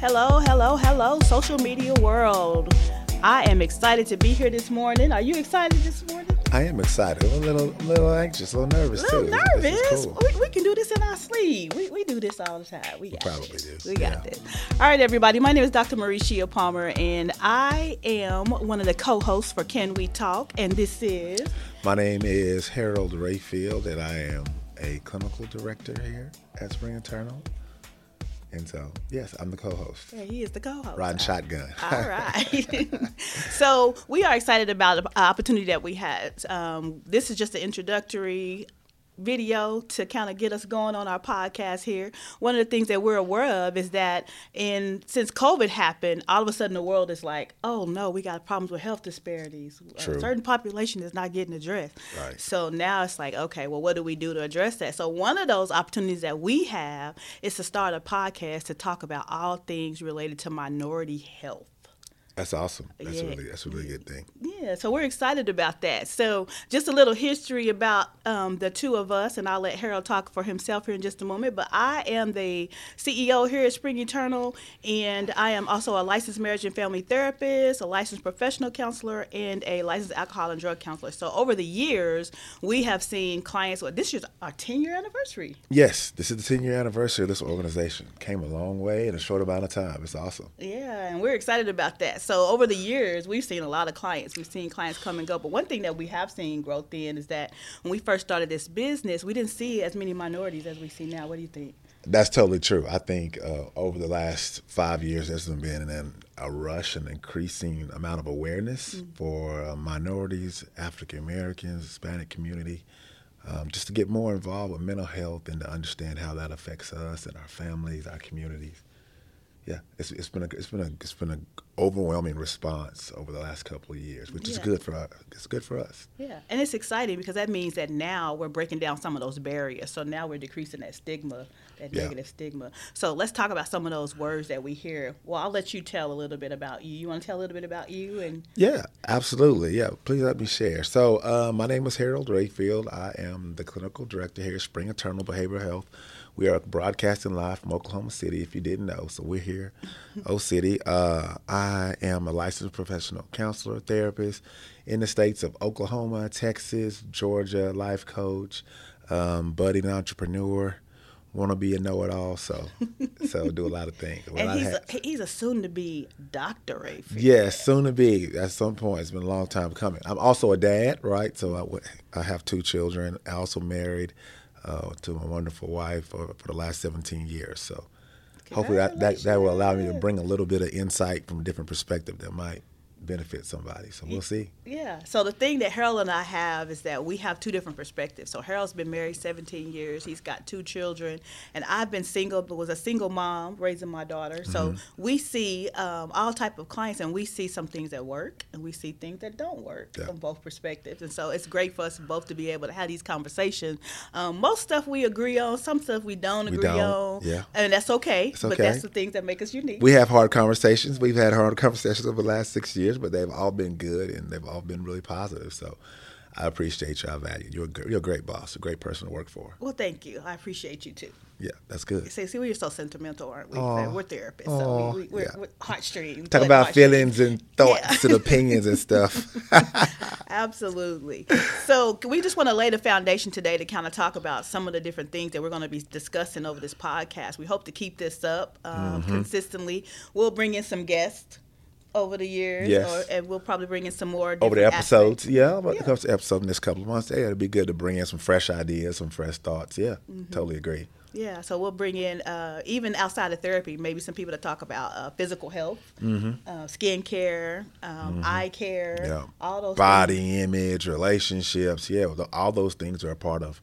Hello, hello, hello, social media world. I am excited to be here this morning. Are you excited this morning? I am excited. I'm a little, a little anxious, a little nervous A little too. nervous. Cool. we, we can do this in our sleep. We, we do this all the time. We got probably this. do. We got Yeah. this. All right, everybody. My name is Dr. Mauricia Palmer, and I am one of the co-hosts for Can We Talk? And this is My name is Harold Rayfield, and I am a clinical director here at Spring Eternal. And so, yes, I'm the co-host. yeah, he is the co-host. Riding shotgun. All right. so we are excited about the opportunity that we had. Um, this is just an introductory video to kind of get us going on our podcast here. One of the things that we're aware of is that in since COVID happened, all of a sudden the world is like, oh no, we got problems with health disparities. A certain population is not getting addressed. Right. So now it's like, okay, well, what do we do to address that? So one of those opportunities that we have is to start a podcast to talk about all things related to minority health. That's awesome. That's Yeah. a really, that's a really good thing. Yeah, so we're excited about that. So, just a little history about um, the two of us, and I'll let Harold talk for himself here in just a moment. But I am the CEO here at Spring Eternal, and I am also a licensed marriage and family therapist, a licensed professional counselor, and a licensed alcohol and drug counselor. So, over the years, we have seen clients. Well, this year's our 10 year anniversary. Yes, this is the 10 year anniversary of this organization. Came a long way in a short amount of time. It's awesome. Yeah, and we're excited about that. So over the years, we've seen a lot of clients. We've seen clients come and go. But one thing that we have seen growth in is that when we first started this business, we didn't see as many minorities as we see now. What do you think? That's totally true. I think uh, over the last five years, there's been an, a rush and increasing amount of awareness for uh, minorities, African Americans, Hispanic community, um, just to get more involved with mental health and to understand how that affects us and our families, our communities. Yeah, it's, it's been a it's been a it's been an overwhelming response over the last couple of years, which is good for us. It's good for us. Yeah, and it's exciting because that means that now we're breaking down some of those barriers. So now we're decreasing that stigma, that Yeah. negative stigma. So let's talk about some of those words that we hear. Well, I'll let you tell a little bit about you. You want to tell a little bit about you and Yeah, absolutely. Yeah, please let me share. So, uh, my name is Harold Rayfield. I am the clinical director here at Spring Eternal Behavioral Health. We are broadcasting live from Oklahoma City, if you didn't know. So, we're here, O City. Uh, I am a licensed professional counselor, therapist in the states of Oklahoma, Texas, Georgia, life coach, um, budding entrepreneur. Want to be a know-it-all, so so do a lot of things. A and he's a, he's a soon to be doctorate. Yes, soon to be. At some point, it's been a long time coming. I'm also a dad, right? So I have two children. I also married uh, to my wonderful wife for, for the last 17 years. So hopefully that, that, that will allow me to bring a little bit of insight from a different perspective that might benefit somebody. So we'll see. Yeah. So the thing that Harold and I have is that we have two different perspectives. So Harold's been married 17 years. He's got two children, and I've been single, but was a single mom raising my daughter. So Mm-hmm. we see um, all type of clients, and we see some things that work, and we see things that don't work Yeah. from both perspectives. And so it's great for us both to be able to have these conversations. Um, most stuff we agree on, some stuff we don't We agree don't, on. yeah. And that's okay. But okay. that's the things that make us unique. We have hard conversations. We've had hard conversations over the last six years, but they've all been good and they've all been really positive. So I appreciate you. I value you. You're a, you're a great boss, a great person to work for. well, thank you. I appreciate you too. Yeah, that's good. See, see, we're so sentimental, aren't we? Aw. we're therapists, so we, we, we're, yeah. heartstrings. Talk about heartstrings. feelings and thoughts Yeah. and opinions and stuff. Absolutely. So we just want to lay the foundation today to kind of talk about some of the different things that we're going to be discussing over this podcast. We hope to keep this up um, Mm-hmm. consistently. We'll bring in some guests over the years, Yes. or, and we'll probably bring in some more Over the episodes, aspects. yeah, about Yeah. the episodes in this couple of months. Yeah, it'd be good to bring in some fresh ideas, some fresh thoughts. Yeah, Mm-hmm. totally agree. Yeah, so we'll bring in uh, even outside of therapy, maybe some people to talk about uh, physical health, uh, skin care, um, eye care, Mm-hmm. Yeah, all those things. body image, relationships. Yeah, all those things are a part of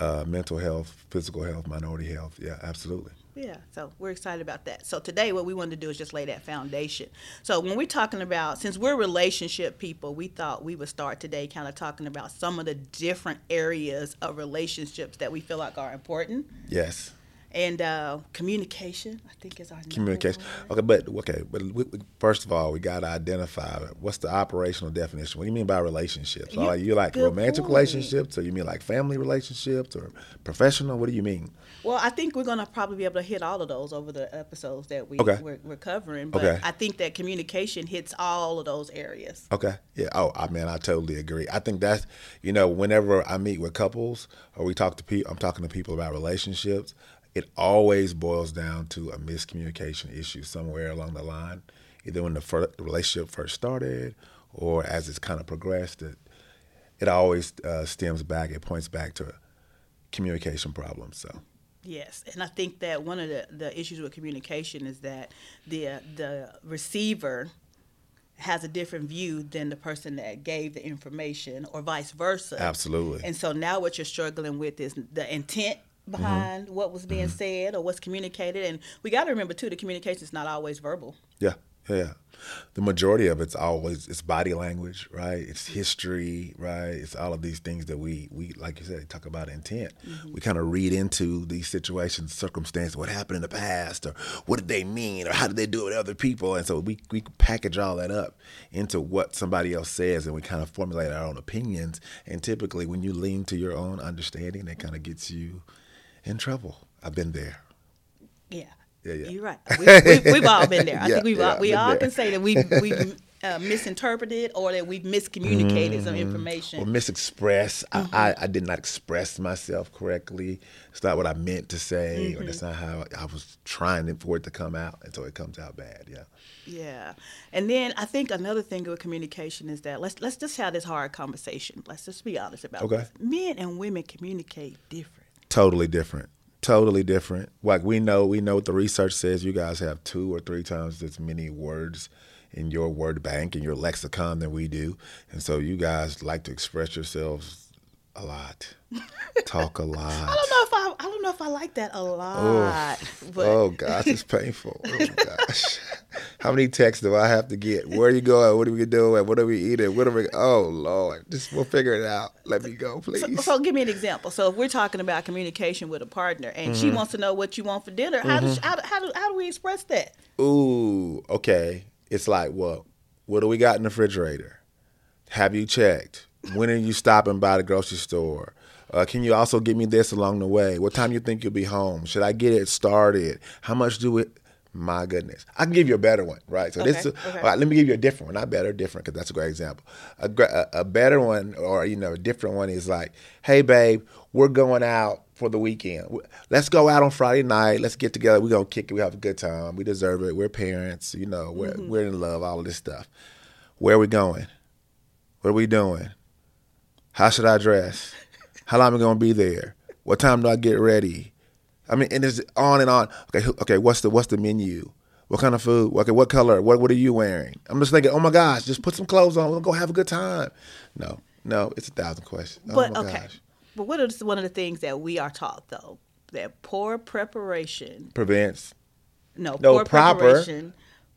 uh, mental health, physical health, minority health. Yeah, absolutely. Yeah, so we're excited about that. So today, what we wanted to do is just lay that foundation. So when we're talking about, since we're relationship people, we thought we would start today kind of talking about some of the different areas of relationships that we feel like are important. Yes. And uh, communication. I think is our Communication. Okay, but okay, but we, we- first of all, we got to identify what's the operational definition. What do you mean by relationships? You- Are you like romantic point. relationships, or you mean like family relationships, or professional? What do you mean? Well, I think we're gonna probably be able to hit all of those over the episodes that we Okay. we're, we're covering. But Okay. I think that communication hits all of those areas. Okay. Yeah. Oh, I mean, I totally agree. I think that's you know, whenever I meet with couples or we talk to people, I'm talking to people about relationships. It always boils down to a miscommunication issue somewhere along the line, either when the, relationship first started or as it's kind of progressed. It it always uh, stems back. It points back to communication problems. So. Yes, and I think that one of the, the issues with communication is that the the receiver has a different view than the person that gave the information, or vice versa. Absolutely. And so now what you're struggling with is the intent Mm-hmm. behind what was being mm-hmm. said or what's communicated. And we got to remember too, the communication is not always verbal. Yeah, yeah. The majority of it's always it's body language, right? It's history, right? It's all of these things that we we like you said talk about intent. Mm-hmm. We kind of read into these situations, circumstances, what happened in the past, or what did they mean, or how did they do it with other people, and so we we package all that up into what somebody else says, and we kind of formulate our own opinions. And typically, when you lean to your own understanding, that kind of gets you in trouble. I've been there. Yeah. Yeah, yeah. You're right. We, we, we've all been there. I Yeah, think we've yeah, all, we all there. can say that we've, we've uh, misinterpreted or that we've miscommunicated some mm-hmm. or information. misexpress. I, I, mm-hmm. I did not express myself correctly. It's not what I meant to say, or mm-hmm. that's not how I was trying for it to come out, and so it comes out bad. Yeah. Yeah, and then I think another thing with communication is that let's let's just have this hard conversation. Let's just be honest about it. Okay. this. Men and women communicate different. Totally different. Totally different. Like we know, we know what the research says. You guys have two or three times as many words in your word bank and your lexicon than we do, and so you guys like to express yourselves a lot, talk a lot. I don't know if I I don't know if I like that a lot, but oh gosh, it's painful. Oh gosh, how many texts do I have to get? Where are you going? What are we doing? What are we eating? What are we? Oh Lord, just we'll figure it out. Let me go, please. So, so give me an example. So if we're talking about communication with a partner and Mm-hmm. she wants to know what you want for dinner, how, does, how, do- how, do, how do we express that? Ooh, okay. It's like, well, what do we got in the refrigerator? Have you checked? When are you stopping by the grocery store? Uh, can you also get me this along the way? What time you think you'll be home? Should I get it started? How much do it? My goodness, I can give you a better one, right? So this, Okay, is, okay. all right, let me give you a different one, not better, different, because that's a great example. A, a, a better one, or you know, a different one is like, hey, babe, we're going out for the weekend. Let's go out on Friday night. Let's get together. We're gonna kick it. We have a good time. We deserve it. We're parents, you know. We're Mm-hmm. we're in love. All of this stuff. Where are we going? What are we doing? How should I dress? How long am I gonna be there? What time do I get ready? I mean, and it's on and on. Okay, okay. What's the what's the menu? What kind of food? Okay, what color? What what are you wearing? I'm just thinking, oh my gosh, just put some clothes on. We'll go have a good time. No, no, it's a thousand questions. Oh but oh my okay. gosh. But what is one of the things that we are taught though? That poor preparation, Prevents no, No, poor proper. preparation.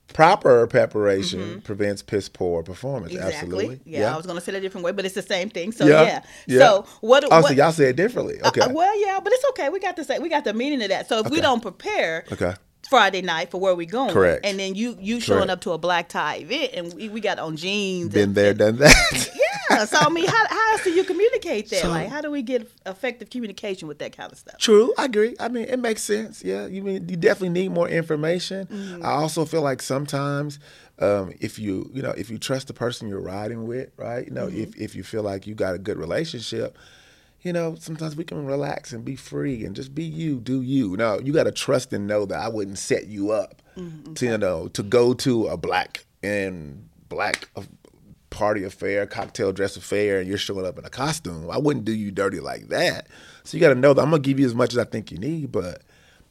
Proper preparation prevents piss poor performance. Mm-hmm. Exactly. Absolutely. Yeah, I was going to say it a different way, but it's the same thing. So Yeah, yeah. yeah. So what? Oh, what so y'all say it differently. Okay. Uh, well, yeah, but it's okay. We got to say we got the meaning of that. So if we don't prepare, Okay. Friday night for where we going, Correct. and then you you showing Correct. up to a black tie event, and we, we got on jeans. Been and, there, done that. Yeah. So I mean, how how else do you communicate that? So- like, how do we get effective communication with that kind of stuff? True, I agree. I mean, it makes sense. Yeah, you mean you definitely need more information. Mm-hmm. I also feel like sometimes, um, if you you know if you trust the person you're riding with, right? You know, Mm-hmm. if if you feel like you got a good relationship, you know, sometimes we can relax and be free and just be you, do you. Now you got to trust and know that I wouldn't set you up Mm-hmm. to you know to go to a black and black. Party affair, cocktail dress affair, and you're showing up in a costume. I wouldn't do you dirty like that. So you got to know that I'm gonna give you as much as I think you need, but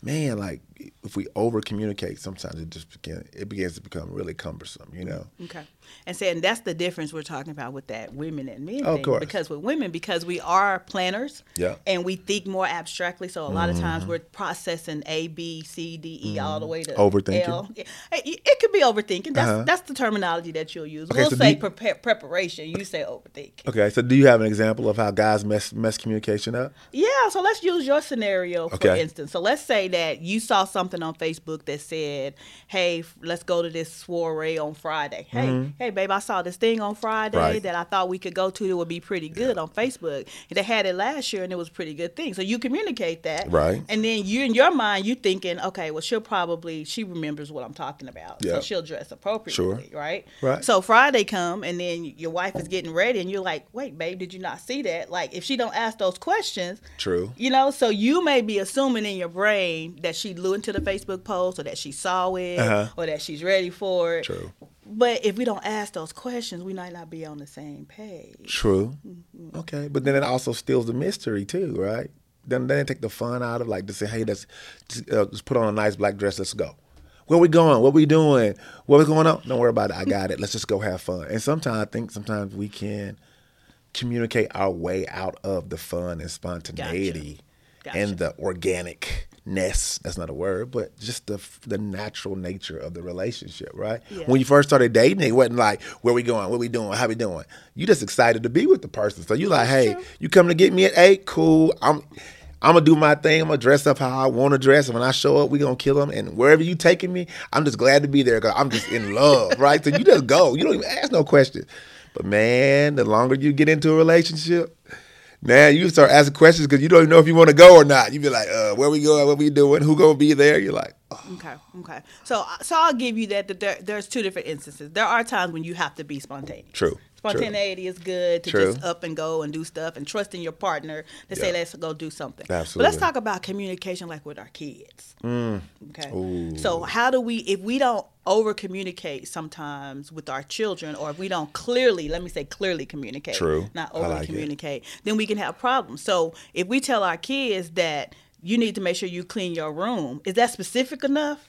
man, like if we over communicate, sometimes it just begin it begins to become really cumbersome. You know. Okay. And saying that's the difference we're talking about with that women and men Of thing. course. Because with women, because we are planners Yeah. and we think more abstractly. So a lot of times we're processing A, B, C, D, E all the way to Overthinking. L. It, it could be overthinking. That's Uh-huh. that's the terminology that you'll use. Okay, we'll so say you- prepare, preparation. You say overthink. Okay, so do you have an example of how guys mess mess communication up? Yeah, so let's use your scenario for Okay. instance. So let's say that you saw something on Facebook that said, "Hey, let's go to this soiree on Friday." Hey, hey, babe, I saw this thing on Friday Mm-hmm. Right. that I thought we could go to. That would be pretty good on Facebook. They had it last year, and it was a pretty good thing. So you communicate that, Right. And then you, in your mind, you thinking, okay, well, she'll probably she remembers what I'm talking about, Yeah. so she'll dress appropriately, right? Right. So Friday come, and then your wife is getting ready, and you're like, wait, babe, did you not see that? Like, if she don't ask those questions. True. You know, so you may be assuming in your brain that she listened to the Facebook post or that she saw it Uh-huh. or that she's ready for it. True. But if we don't ask those questions, we might not be on the same page. True. Mm-hmm. Okay, but then it also steals the mystery too, right? Then then take the fun out of like to say, hey, let's just, uh, just put on a nice black dress. Let's go. Where we going? What we doing? What's going on? Don't worry about it. I got it. Let's just go have fun. And sometimes I think sometimes we can communicate our way out of the fun and spontaneity Gotcha. and the organicness. That's not a word, but just the the natural nature of the relationship, right? Yeah. When you first started dating, it wasn't like, where we going? What we doing? How we doing? You just excited to be with the person. So you like, hey, you coming to get me at eight? Cool. I'm I'm gonna do my thing. I'm gonna dress up how I want to dress, and when I show up, we gonna kill them. And wherever you taking me, I'm just glad to be there because I'm just in love, right? So you just go. You don't even ask no questions. But man, the longer you get into a relationship, now you start asking questions because you don't even know if you want to go or not. You be like, uh, where we going? What we doing? Who gonna be there? You're like, oh, Okay, okay. So, so I'll give you that. That there, there's two different instances. There are times when you have to be spontaneous. True, Spontaneity is good to True. just up and go and do stuff and trust in your partner to say let's go do something. Absolutely. But let's talk about communication like with our kids. Okay. Mm. Ooh. So how do we if we don't over communicate sometimes with our children or if we don't clearly, let me say clearly communicate, True. not like over it. communicate, then we can have problems. So if we tell our kids that you need to make sure you clean your room, is that specific enough?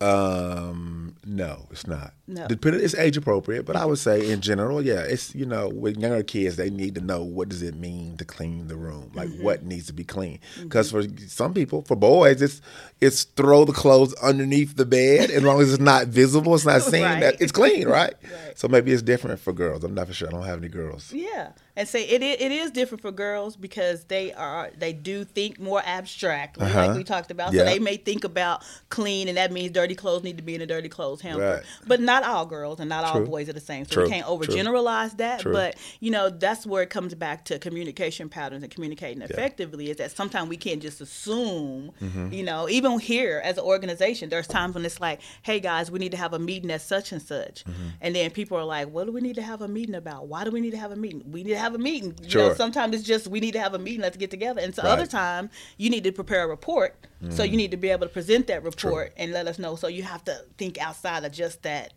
Um, no, it's not. No. Depending, it's age appropriate, but I would say in general, yeah, it's you know, with younger kids, they need to know what does it mean to clean the room, like Mm-hmm. what needs to be clean. Because for some people, for boys, it's it's throw the clothes underneath the bed as long as it's not visible, it's not seen Right. that it's clean, right? Right. So maybe it's different for girls. I'm not for sure. I don't have any girls. Yeah, and say it, it is different for girls because they are they do think more abstractly, Uh-huh. like we talked about. Yeah. So they may think about clean, and that means dirty clothes need to be in a dirty clothes hamper. Right. But not all girls and not all boys are the same. So True. we can't True. overgeneralize that. True. But you know that's where it comes back to communication patterns and communicating effectively. Is that sometimes we can't just assume. Mm-hmm. You know, even here as an organization, there's times when it's like, hey guys, we need to have a meeting at such and such, Mm-hmm. and then people are like, what do we need to have a meeting about? Why do we need to have a meeting? We need have a meeting. You know, sometimes it's just we need to have a meeting. Let's get together. And so other Right. Mm. time you need to prepare a report. So you need to be able to present that report and let us know. So you have to think outside of just that.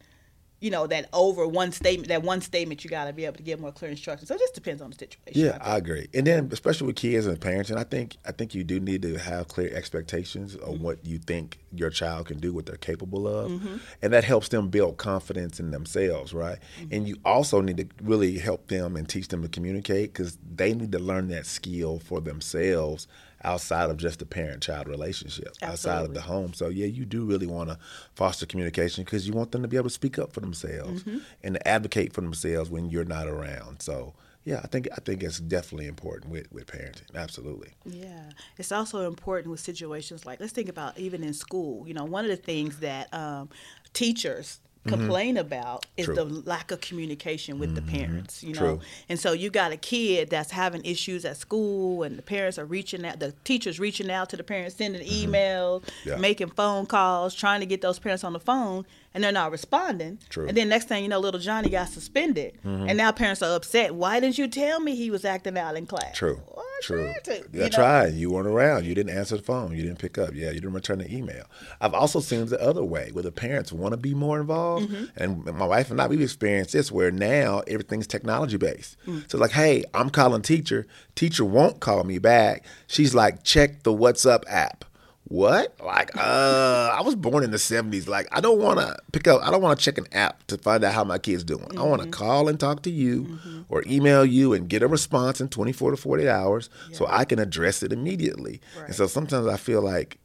You know that over one statement, that one statement, you got to be able to give more clear instructions. So it just depends on the situation. Yeah, I. I agree. And then especially with kids and parents, and I think I think you do need to have clear expectations of mm-hmm. what you think your child can do, what they're capable of, mm-hmm. and that helps them build confidence in themselves, right? Mm-hmm. And you also need to really help them and teach them to communicate because they need to learn that skill for themselves outside of just the parent-child relationship, outside of the home. So yeah, you do really want to foster communication because you want them to be able to speak up for themselves and to advocate for themselves when you're not around. So yeah, I think I think it's definitely important with, with parenting. Absolutely. Yeah, it's also important with situations like let's think about even in school. You know, one of the things that um, teachers complain about is Mm-hmm. True. Mm-hmm. the lack of communication with the parents. You know, True. and so you got a kid that's having issues at school, and the parents are reaching out, the teachers reaching out to the parents, sending emails, Mm-hmm. Yeah. making phone calls, trying to get those parents on the phone, and they're not responding. True. And then next thing you know, little Johnny got suspended, and now parents are upset. Why didn't you tell me he was acting out in class? True. Well, I True. tried to, you know? tried. You weren't around. You didn't answer the phone. You didn't pick up. Yeah, you didn't return the email. I've also seen it the other way where the parents want to be more involved. Mm-hmm. And my wife and I, we've experienced this where now everything's technology based. Mm. So, like, hey, I'm calling teacher. Teacher won't call me back. She's like, check the WhatsApp app. What? Like, uh, I was born in the '70s. Like, I don't want to pick up. I don't want to check an app to find out how my kid's doing. Mm-hmm. I want to call and talk to you, mm-hmm. or email you and get a response in 24 to 48 hours, yeah. so I can address it immediately. Right. And so sometimes I feel like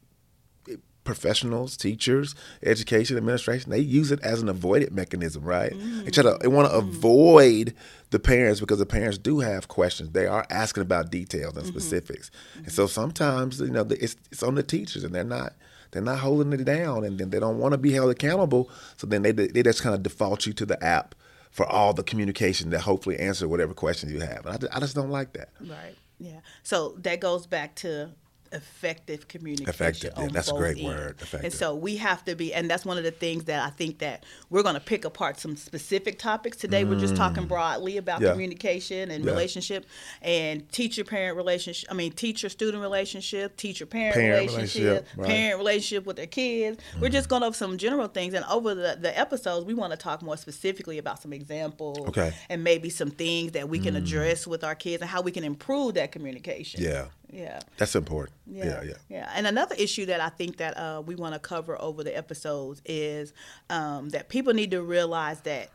professionals, teachers, education administration, they use it as an avoided mechanism, right? Mm. They try to they want to mm. avoid the parents because the parents do have questions. They are asking about details and mm-hmm. specifics, mm-hmm. and so sometimes you know it's it's on the teachers, and they're not they're not holding it down, and then they don't want to be held accountable. So then they they just kind of default you to the app for all the communication that hopefully answer whatever questions you have. And I, I just don't like that. Right. Yeah. So that goes back to effective communication. Effective, yeah, that's a great ends. word. Effective. And so we have to be, and that's one of the things that I think that we're going to pick apart some specific topics today. Mm. We're just talking mm. broadly about yeah. communication and yeah. relationship, and teacher-parent relationship. I mean, teacher-student relationship, teacher-parent relationship, relationship right. parent relationship with their kids. Mm. We're just mm. going over some general things, and over the, the episodes, we want to talk more specifically about some examples, okay. and maybe some things that we can mm. address with our kids and how we can improve that communication. Yeah. Yeah. That's important. Yeah, yeah. Yeah. yeah. And another issue that I think that uh, we want to cover over the episodes is um, that people need to realize that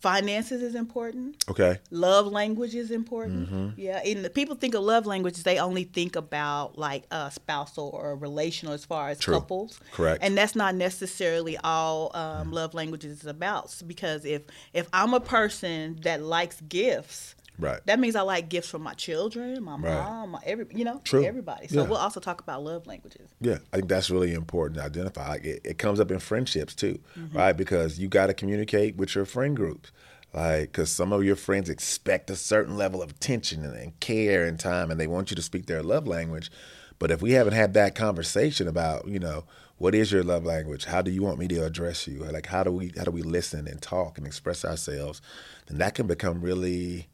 finances is important. Okay. Love language is important. Mm-hmm. Yeah. And the people think of love languages, they only think about like a spousal or relational as far as True. couples. Correct. And that's not necessarily all um, mm. love languages is about. Because if if I'm a person that likes gifts, Right. That means I like gifts from my children, my right. mom, my every you know, True. everybody. So yeah. we'll also talk about love languages. Yeah, I think that's really important to identify. Like it, it comes up in friendships too, mm-hmm. right? Because you got to communicate with your friend groups. Like, because some of your friends expect a certain level of attention and, and care and time, and they want you to speak their love language. But if we haven't had that conversation about, you know, what is your love language? How do you want me to address you? Like, how do we how do we listen and talk and express ourselves? Then that can become really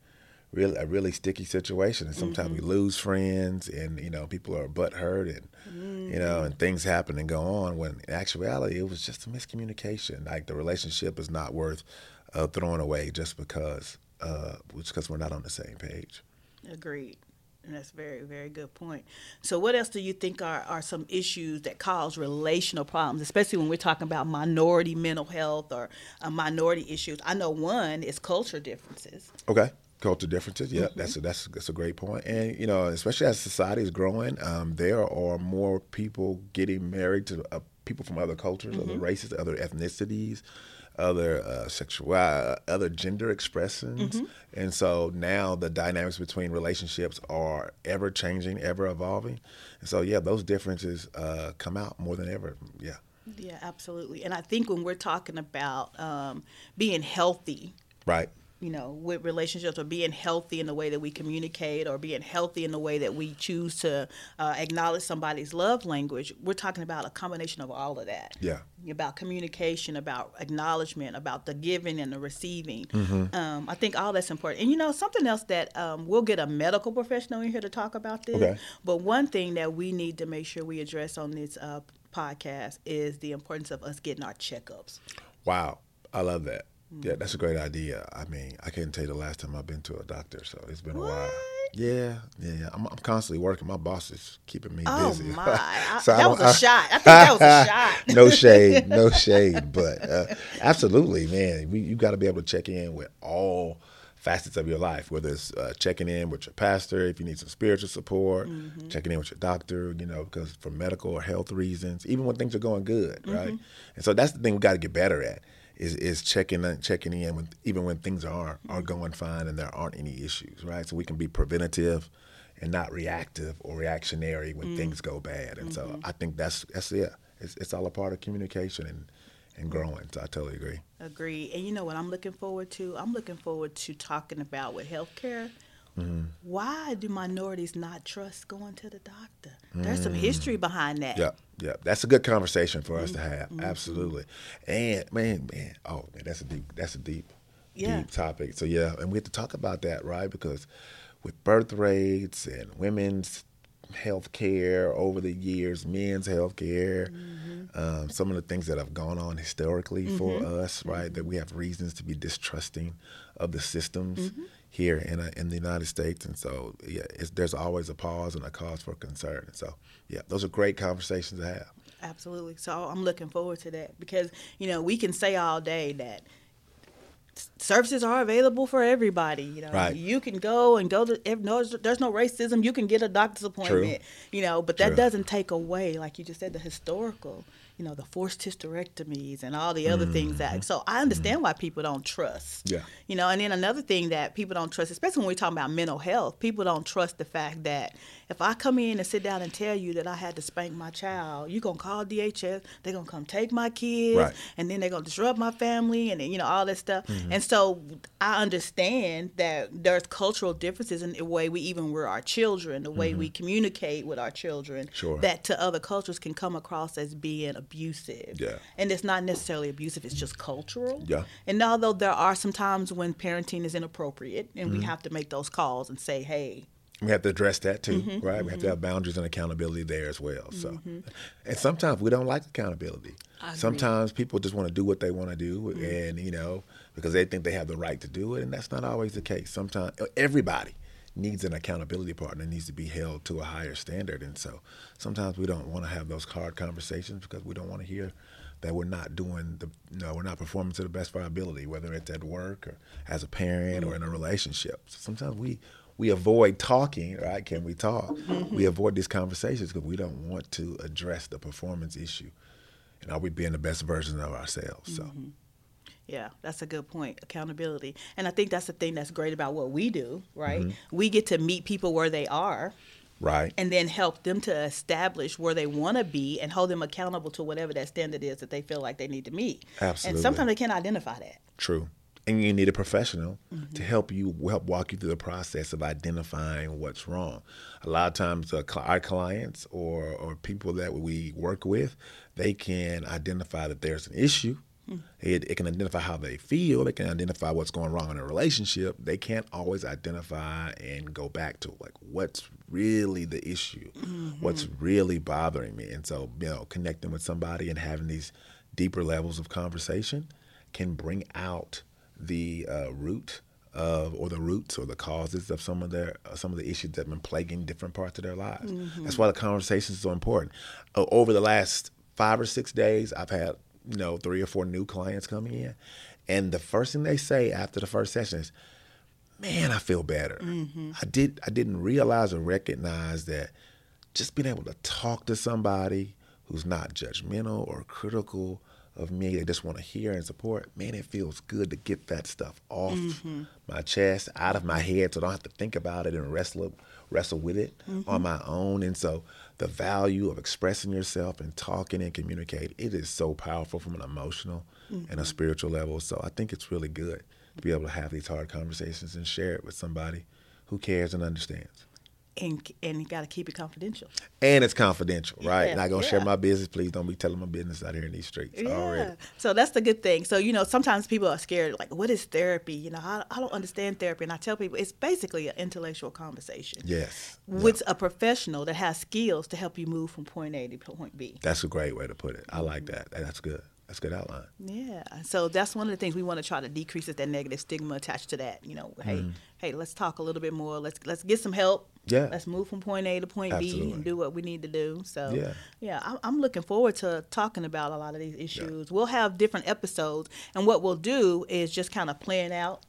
really a really sticky situation, and sometimes mm-hmm. we lose friends, and you know people are butt hurt, and mm-hmm. you know, and things happen and go on. When in actuality, it was just a miscommunication. Like the relationship is not worth uh, throwing away just because uh, just because we're not on the same page. Agreed. And that's very, very good point. So, what else do you think are, are some issues that cause relational problems, especially when we're talking about minority mental health or uh, minority issues? I know one is culture differences. Okay culture differences. Yeah, mm-hmm. that's a, that's that's a great point. And you know, especially as society is growing, um, there are more people getting married to uh, people from other cultures, mm-hmm. other races, other ethnicities, other uh, sexual, uh, other gender expressions. Mm-hmm. And so now the dynamics between relationships are ever changing, ever evolving. And so yeah, those differences uh, come out more than ever. Yeah. Yeah, absolutely. And I think when we're talking about um, being healthy, right you know, with relationships or being healthy in the way that we communicate or being healthy in the way that we choose to uh, acknowledge somebody's love language, we're talking about a combination of all of that. Yeah. About communication, about acknowledgement, about the giving and the receiving. Mm-hmm. Um, I think all that's important. And you know, something else that um, we'll get a medical professional in here to talk about this. Okay. But one thing that we need to make sure we address on this uh, podcast is the importance of us getting our checkups. Wow. I love that. Yeah, that's a great idea. I mean, I can't tell you the last time I've been to a doctor, so it's been what? a while. Yeah, yeah, I'm, I'm, constantly working. My boss is keeping me oh busy. my! so that was a I, shot. I think that was a shot. no shade, no shade, but uh, absolutely, man. We, you got to be able to check in with all facets of your life, whether it's uh, checking in with your pastor, if you need some spiritual support, mm-hmm. checking in with your doctor, you know, because for medical or health reasons, even when things are going good, mm-hmm. right? And so that's the thing we got to get better at is is checking checking in when even when things are are going fine and there aren't any issues, right? So we can be preventative and not reactive or reactionary when mm. things go bad. And mm-hmm. so I think that's that's it. It's, it's all a part of communication and and growing. So I totally agree. Agree. And you know what I'm looking forward to? I'm looking forward to talking about with healthcare Mm-hmm. Why do minorities not trust going to the doctor? There's some history behind that. Yeah, yeah, that's a good conversation for us mm-hmm. to have. Mm-hmm. Absolutely, and man, man, oh man, that's a deep, that's a deep, yeah. deep topic. So yeah, and we have to talk about that, right? Because with birth rates and women's health care over the years, men's health care, mm-hmm. um, some of the things that have gone on historically for mm-hmm. us, right? That we have reasons to be distrusting of the systems mm-hmm here in a, in the United States, and so yeah, there's always a pause and a cause for concern. So yeah, those are great conversations to have. Absolutely. So I'm looking forward to that because you know we can say all day that services are available for everybody. You know, right. you can go and go to. If no, there's no racism. You can get a doctor's appointment. True. You know, but that True. doesn't take away, like you just said, the historical you know, the forced hysterectomies and all the other mm-hmm. things that. Mm-hmm. So I understand mm-hmm. why people don't trust. Yeah. You know, and then another thing that people don't trust, especially when we're talking about mental health, people don't trust the fact that if I come in and sit down and tell you that I had to spank my child, you're gonna call DHS, they're gonna come take my kids, right. and then they're gonna disrupt my family, and then, you know all that stuff. Mm-hmm. And so I understand that there's cultural differences in the way we even rear our children, the way mm-hmm. we communicate with our children, sure. that to other cultures can come across as being abusive. Yeah. And it's not necessarily abusive, it's just cultural. Yeah. And although there are some times when parenting is inappropriate and mm-hmm. we have to make those calls and say, hey, we have to address that too, mm-hmm, right? Mm-hmm. We have to have boundaries and accountability there as well. So, mm-hmm. and sometimes we don't like accountability. Sometimes people just want to do what they want to do, Mm-hmm. and you know, because they think they have the right to do it, and that's not always the case. Sometimes everybody needs an accountability partner, needs to be held to a higher standard, and so sometimes we don't want to have those hard conversations because we don't want to hear that we're not doing the you know we're not performing to the best of our ability, whether it's at work or as a parent or in a relationship. So sometimes we we avoid talking, right? Can we talk? Mm-hmm. We avoid these conversations because we don't want to address the performance issue. And are we being the best version of ourselves? So. Mm-hmm. Yeah, that's a good point. Accountability. And I think that's the thing that's great about what we do, right? Mm-hmm. We get to meet people where they are. Right. And then help them to establish where they want to be and hold them accountable to whatever that standard is that they feel like they need to meet. Absolutely. And sometimes they can't identify that. True and you need a professional mm-hmm. to help you help walk you through the process of identifying what's wrong. A lot of times, uh, our clients or or people that we work with, they can identify that there's an issue. Mm-hmm. It, it can identify how they feel. It can identify what's going wrong in a relationship. They can't always identify and go back to like what's really the issue, mm-hmm. what's really bothering me. And so, you know, connecting with somebody and having these deeper levels of conversation can bring out the uh, root of, or the roots or the causes of some of their uh, some of the issues that have been plaguing different parts of their lives. Mm-hmm. That's why the conversation is so important. Uh, over the last five or six days, I've had you know three or four new clients coming in, and the first thing they say after the first session is, "Man, I feel better. Mm-hmm. I did. I didn't realize or recognize that just being able to talk to somebody who's not judgmental or critical." Of me they just want to hear and support, man, it feels good to get that stuff off mm-hmm. my chest, out of my head, so I don't have to think about it and wrestle wrestle with it mm-hmm. on my own. And so the value of expressing yourself and talking and communicate, it is so powerful from an emotional mm-hmm. and a spiritual level. So I think it's really good to be able to have these hard conversations and share it with somebody who cares and understands and and you got to keep it confidential. And it's confidential, right? Yeah, Not gonna yeah. share my business. Please don't be telling my business out here in these streets Yeah. already. So that's the good thing. So you know, sometimes people are scared. Like, what is therapy? You know, I, I don't understand therapy, and I tell people it's basically an intellectual conversation Yes, with a professional that has skills to help you move from point A to point B. that's a great way to put it. I like that. That's good. That's a good outline. Yeah. So that's one of the things we want to try to decrease is that negative stigma attached to that. You know, hey, Mm-hmm. hey, let's talk a little bit more. Let's let's get some help. Yeah. Let's move from point A to point B and do what we need to do. So Yeah. yeah, I'm, I'm looking forward to talking about a lot of these issues. We'll have different episodes, and what we'll do is just kind of plan out.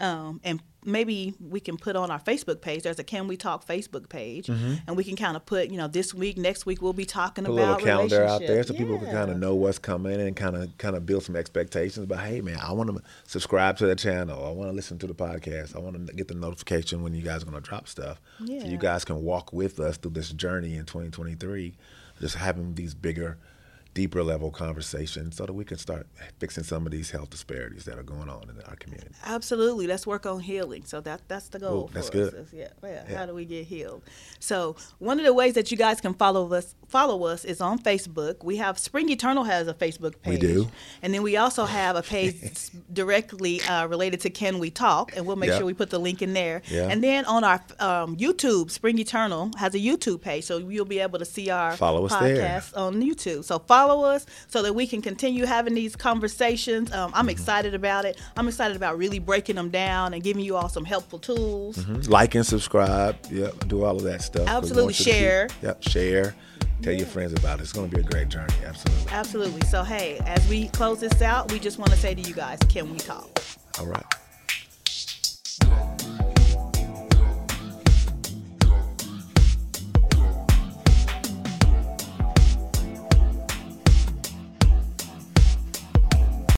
Um, and maybe we can put on our Facebook page. There's a Can We Talk Facebook page, and we can kind of put, you know, this week, next week, we'll be talking Mm-hmm. Put a little calendar out there so relationships. people can kind of know what's coming and kind of kind of build some expectations. But hey, man, I want to subscribe to the channel. I want to listen to the podcast. I want to get the notification when you guys are going to drop stuff, yeah. so you guys can walk with us through this journey in 2023, just having these bigger. Deeper level conversations so that we can start fixing some of these health disparities that are going on in our community. Absolutely. Let's work on healing. So that that's the goal Ooh, that's us. good. is, Yeah, yeah, Yeah. How do we get healed? So one of the ways that you guys can follow us follow us is on Facebook. We have Spring Eternal has a Facebook page. We do. And then we also have a page directly uh, related to Can We Talk, and we'll make Yeah. sure we put the link in there. Yeah. And then on our um, YouTube, Spring Eternal has a YouTube page, so you'll be able to see our Follow us there. on YouTube. So follow follow us so that we can continue having these conversations. Um, I'm excited about it. I'm excited about really breaking them down and giving you all some helpful tools. Mm-hmm. Like and subscribe. Yep, do all of that stuff. Absolutely, share. Keep, yep, share. Tell your friends about it. It's going to be a great journey. Absolutely. Absolutely. So, hey, as we close this out, we just want to say to you guys, can we talk? All right.